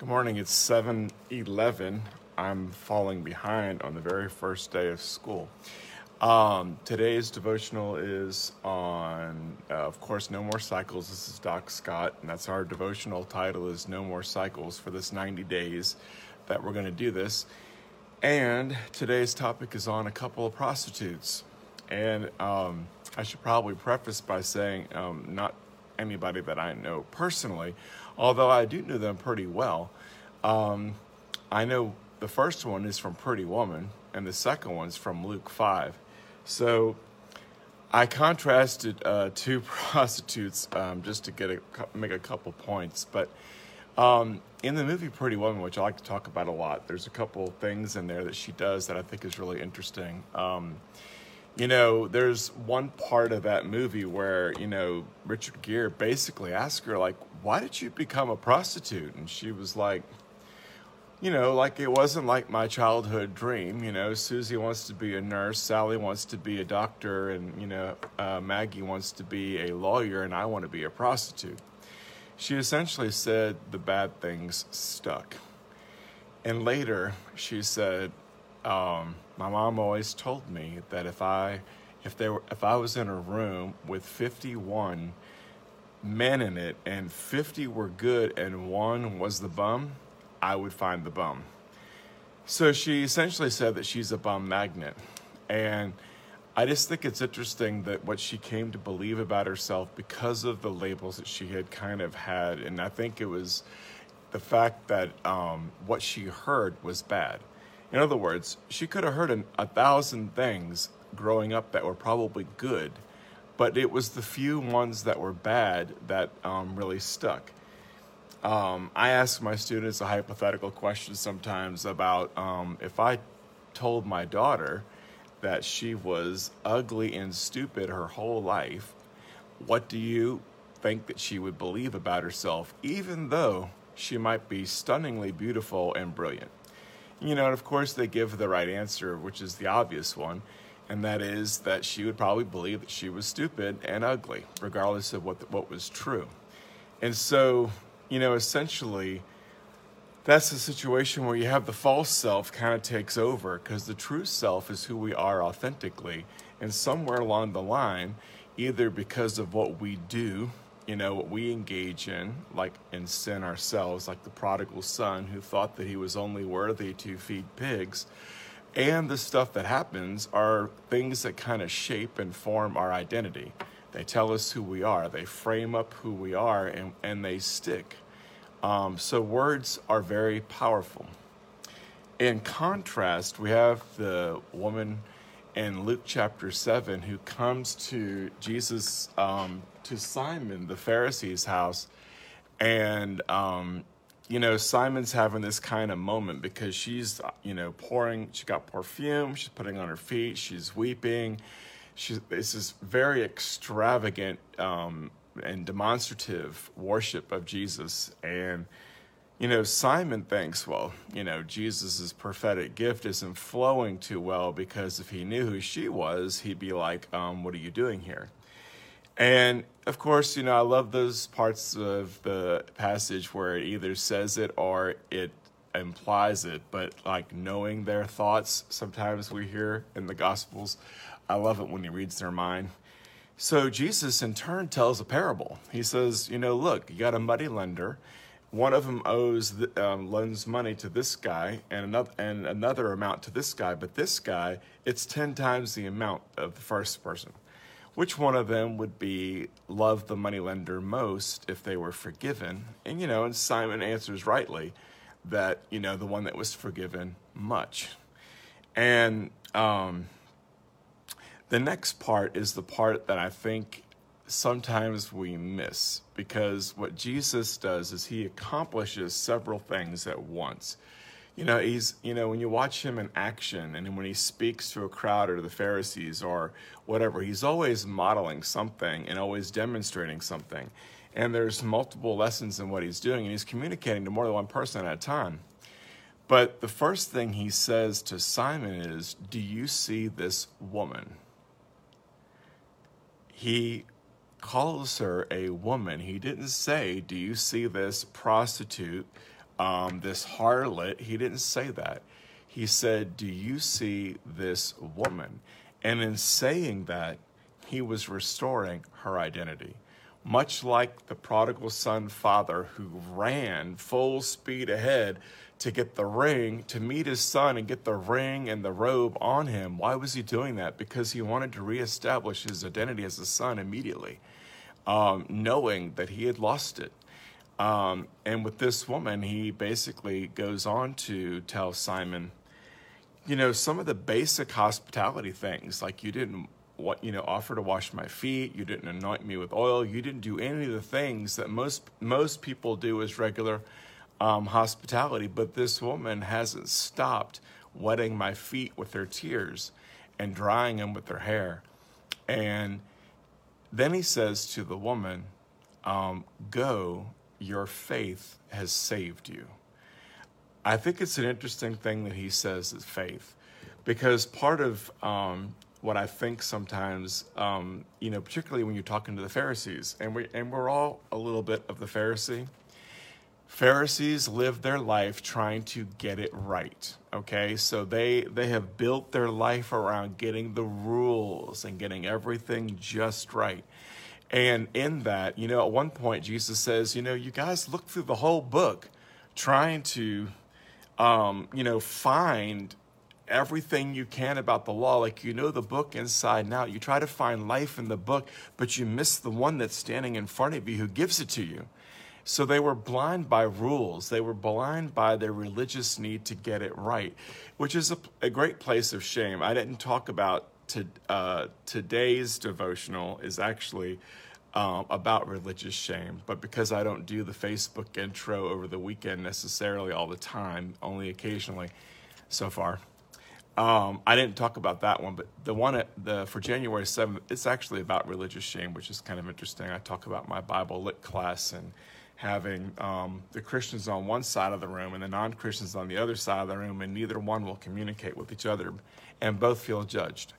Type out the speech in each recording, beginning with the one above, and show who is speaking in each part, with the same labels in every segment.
Speaker 1: Good morning. It's 7 11. I'm falling behind on the very first day of school. Um, today's devotional is on, uh, of course, No More Cycles. This is Doc Scott, and that's our devotional title is No More Cycles for this 90 days that we're going to do this. And today's topic is on a couple of prostitutes. And um, I should probably preface by saying, um, not anybody that I know personally, although I do know them pretty well. Um, I know the first one is from Pretty Woman, and the second one's from Luke 5. So I contrasted uh, two prostitutes um, just to get a, make a couple points. But um, in the movie Pretty Woman, which I like to talk about a lot, there's a couple things in there that she does that I think is really interesting. Um, you know, there's one part of that movie where, you know, Richard Gere basically asked her, like, why did you become a prostitute? And she was like, you know, like it wasn't like my childhood dream. You know, Susie wants to be a nurse, Sally wants to be a doctor, and, you know, uh, Maggie wants to be a lawyer, and I want to be a prostitute. She essentially said the bad things stuck. And later, she said, um, my mom always told me that if I if there were, if I was in a room with 51 men in it and 50 were good and one was the bum, I would find the bum. So she essentially said that she's a bum magnet. And I just think it's interesting that what she came to believe about herself because of the labels that she had kind of had. And I think it was the fact that um, what she heard was bad. In other words, she could have heard an, a thousand things growing up that were probably good, but it was the few ones that were bad that um, really stuck. Um, I ask my students a hypothetical question sometimes about um, if I told my daughter that she was ugly and stupid her whole life, what do you think that she would believe about herself, even though she might be stunningly beautiful and brilliant? You know, and of course, they give the right answer, which is the obvious one, and that is that she would probably believe that she was stupid and ugly, regardless of what, the, what was true. And so, you know, essentially, that's a situation where you have the false self kind of takes over because the true self is who we are authentically. And somewhere along the line, either because of what we do you know, what we engage in, like in sin ourselves, like the prodigal son who thought that he was only worthy to feed pigs, and the stuff that happens are things that kind of shape and form our identity. They tell us who we are, they frame up who we are, and, and they stick. Um, so words are very powerful. In contrast, we have the woman in Luke chapter 7 who comes to Jesus, um, to Simon, the Pharisee's house. And, um, you know, Simon's having this kind of moment because she's, you know, pouring, she got perfume, she's putting on her feet, she's weeping. She's, this is very extravagant um, and demonstrative worship of Jesus. And, you know, Simon thinks, well, you know, Jesus' prophetic gift isn't flowing too well because if he knew who she was, he'd be like, um, what are you doing here? And of course, you know, I love those parts of the passage where it either says it or it implies it, but like knowing their thoughts, sometimes we hear in the Gospels. I love it when he reads their mind. So Jesus, in turn, tells a parable. He says, you know, look, you got a money lender one of them owes um, loans money to this guy and another and another amount to this guy but this guy it's 10 times the amount of the first person. Which one of them would be love the moneylender most if they were forgiven? And you know and simon answers rightly that you know the one that was forgiven much. And um, the next part is the part that i think sometimes we miss because what Jesus does is he accomplishes several things at once. You know, he's, you know, when you watch him in action and when he speaks to a crowd or to the Pharisees or whatever, he's always modeling something and always demonstrating something. And there's multiple lessons in what he's doing, and he's communicating to more than one person at a time. But the first thing he says to Simon is, Do you see this woman? He calls her a woman. He didn't say, Do you see this prostitute um, this harlot, he didn't say that. He said, Do you see this woman? And in saying that, he was restoring her identity. Much like the prodigal son father who ran full speed ahead to get the ring, to meet his son and get the ring and the robe on him. Why was he doing that? Because he wanted to reestablish his identity as a son immediately, um, knowing that he had lost it. Um, and with this woman, he basically goes on to tell Simon, you know, some of the basic hospitality things, like you didn't what you know offer to wash my feet you didn't anoint me with oil you didn't do any of the things that most most people do as regular um, hospitality, but this woman hasn't stopped wetting my feet with her tears and drying them with her hair. And then he says to the woman, um, Go, your faith has saved you. I think it's an interesting thing that he says is faith, because part of um, what I think sometimes, um, you know, particularly when you're talking to the Pharisees, and we and we're all a little bit of the Pharisee. Pharisees live their life trying to get it right. Okay, so they they have built their life around getting the rules and getting everything just right. And in that, you know, at one point Jesus says, you know, you guys look through the whole book trying to um, you know, find everything you can about the law, like you know the book inside and out. You try to find life in the book, but you miss the one that's standing in front of you who gives it to you. So they were blind by rules. They were blind by their religious need to get it right, which is a, a great place of shame. I didn't talk about to, uh, today's devotional is actually um, about religious shame, but because I don't do the Facebook intro over the weekend necessarily all the time, only occasionally so far. Um, I didn't talk about that one, but the one at the for January seventh, it's actually about religious shame, which is kind of interesting. I talk about my Bible lit class and having um, the Christians on one side of the room and the non Christians on the other side of the room, and neither one will communicate with each other, and both feel judged.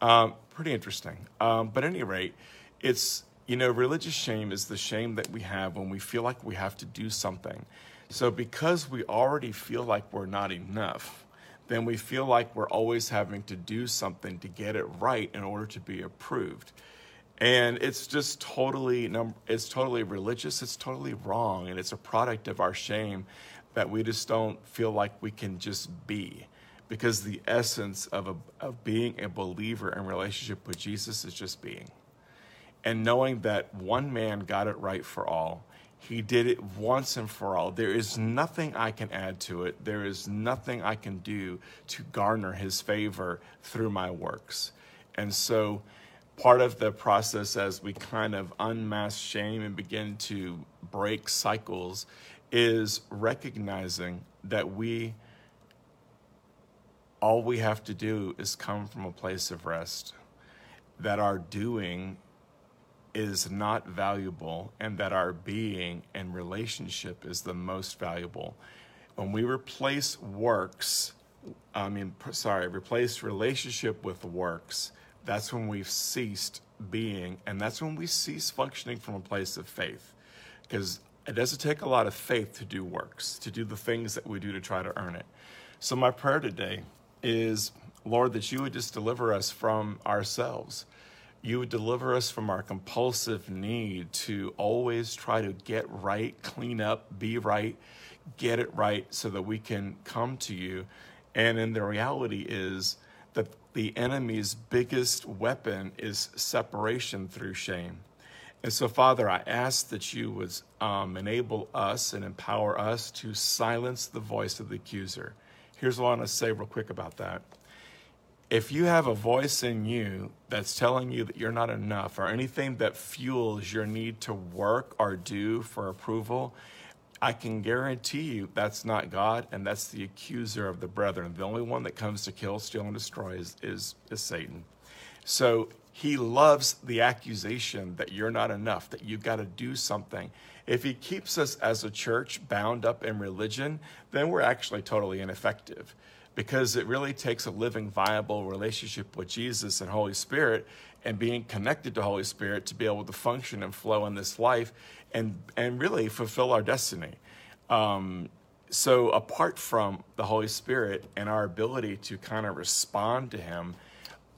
Speaker 1: Um, pretty interesting. Um, but at any rate, it's, you know, religious shame is the shame that we have when we feel like we have to do something. So because we already feel like we're not enough, then we feel like we're always having to do something to get it right in order to be approved. And it's just totally it's totally religious it's totally wrong and it's a product of our shame that we just don't feel like we can just be. Because the essence of, a, of being a believer in relationship with jesus is just being. And knowing that one man got it right for all he did it once and for all. There is nothing i can add to it. There is nothing i can do to garner his favor through my works. And so part of the process as we kind of unmask shame and begin to break cycles is recognizing that we all we have to do is come from a place of rest that our doing is not valuable and that our being and relationship is the most valuable when we replace works i mean sorry replace relationship with works that's when we've ceased being, and that's when we cease functioning from a place of faith. Because it doesn't take a lot of faith to do works, to do the things that we do to try to earn it. So, my prayer today is, Lord, that you would just deliver us from ourselves. You would deliver us from our compulsive need to always try to get right, clean up, be right, get it right so that we can come to you. And then the reality is that the enemy's biggest weapon is separation through shame. And so, Father, I ask that you would um, enable us and empower us to silence the voice of the accuser. Here's what I want to say real quick about that. If you have a voice in you that's telling you that you're not enough or anything that fuels your need to work or do for approval, I can guarantee you that's not God and that's the accuser of the brethren. The only one that comes to kill, steal, and destroy is, is, is Satan. So he loves the accusation that you're not enough, that you've got to do something. If he keeps us as a church bound up in religion, then we're actually totally ineffective because it really takes a living, viable relationship with Jesus and Holy Spirit and being connected to Holy Spirit to be able to function and flow in this life and and really fulfill our destiny. Um, so apart from the Holy Spirit and our ability to kind of respond to Him,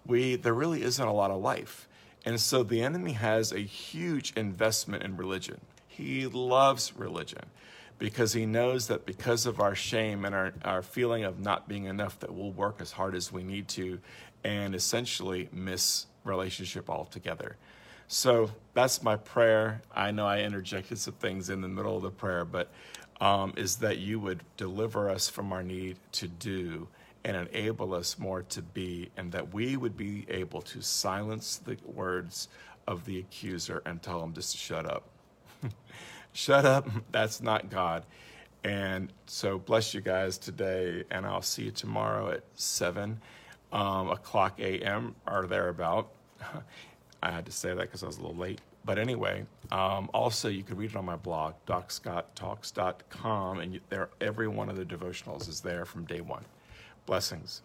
Speaker 1: we there really isn't a lot of life. And so the enemy has a huge investment in religion. He loves religion because he knows that because of our shame and our, our feeling of not being enough, that we'll work as hard as we need to and essentially miss relationship altogether. So that's my prayer. I know I interjected some things in the middle of the prayer, but um, is that you would deliver us from our need to do and enable us more to be, and that we would be able to silence the words of the accuser and tell him just to shut up. shut up, that's not God. And so bless you guys today, and I'll see you tomorrow at 7 um, o'clock a.m. or thereabout. I had to say that because I was a little late. But anyway, um, also you can read it on my blog, docscotttalks.com, and you, there every one of the devotionals is there from day one. Blessings.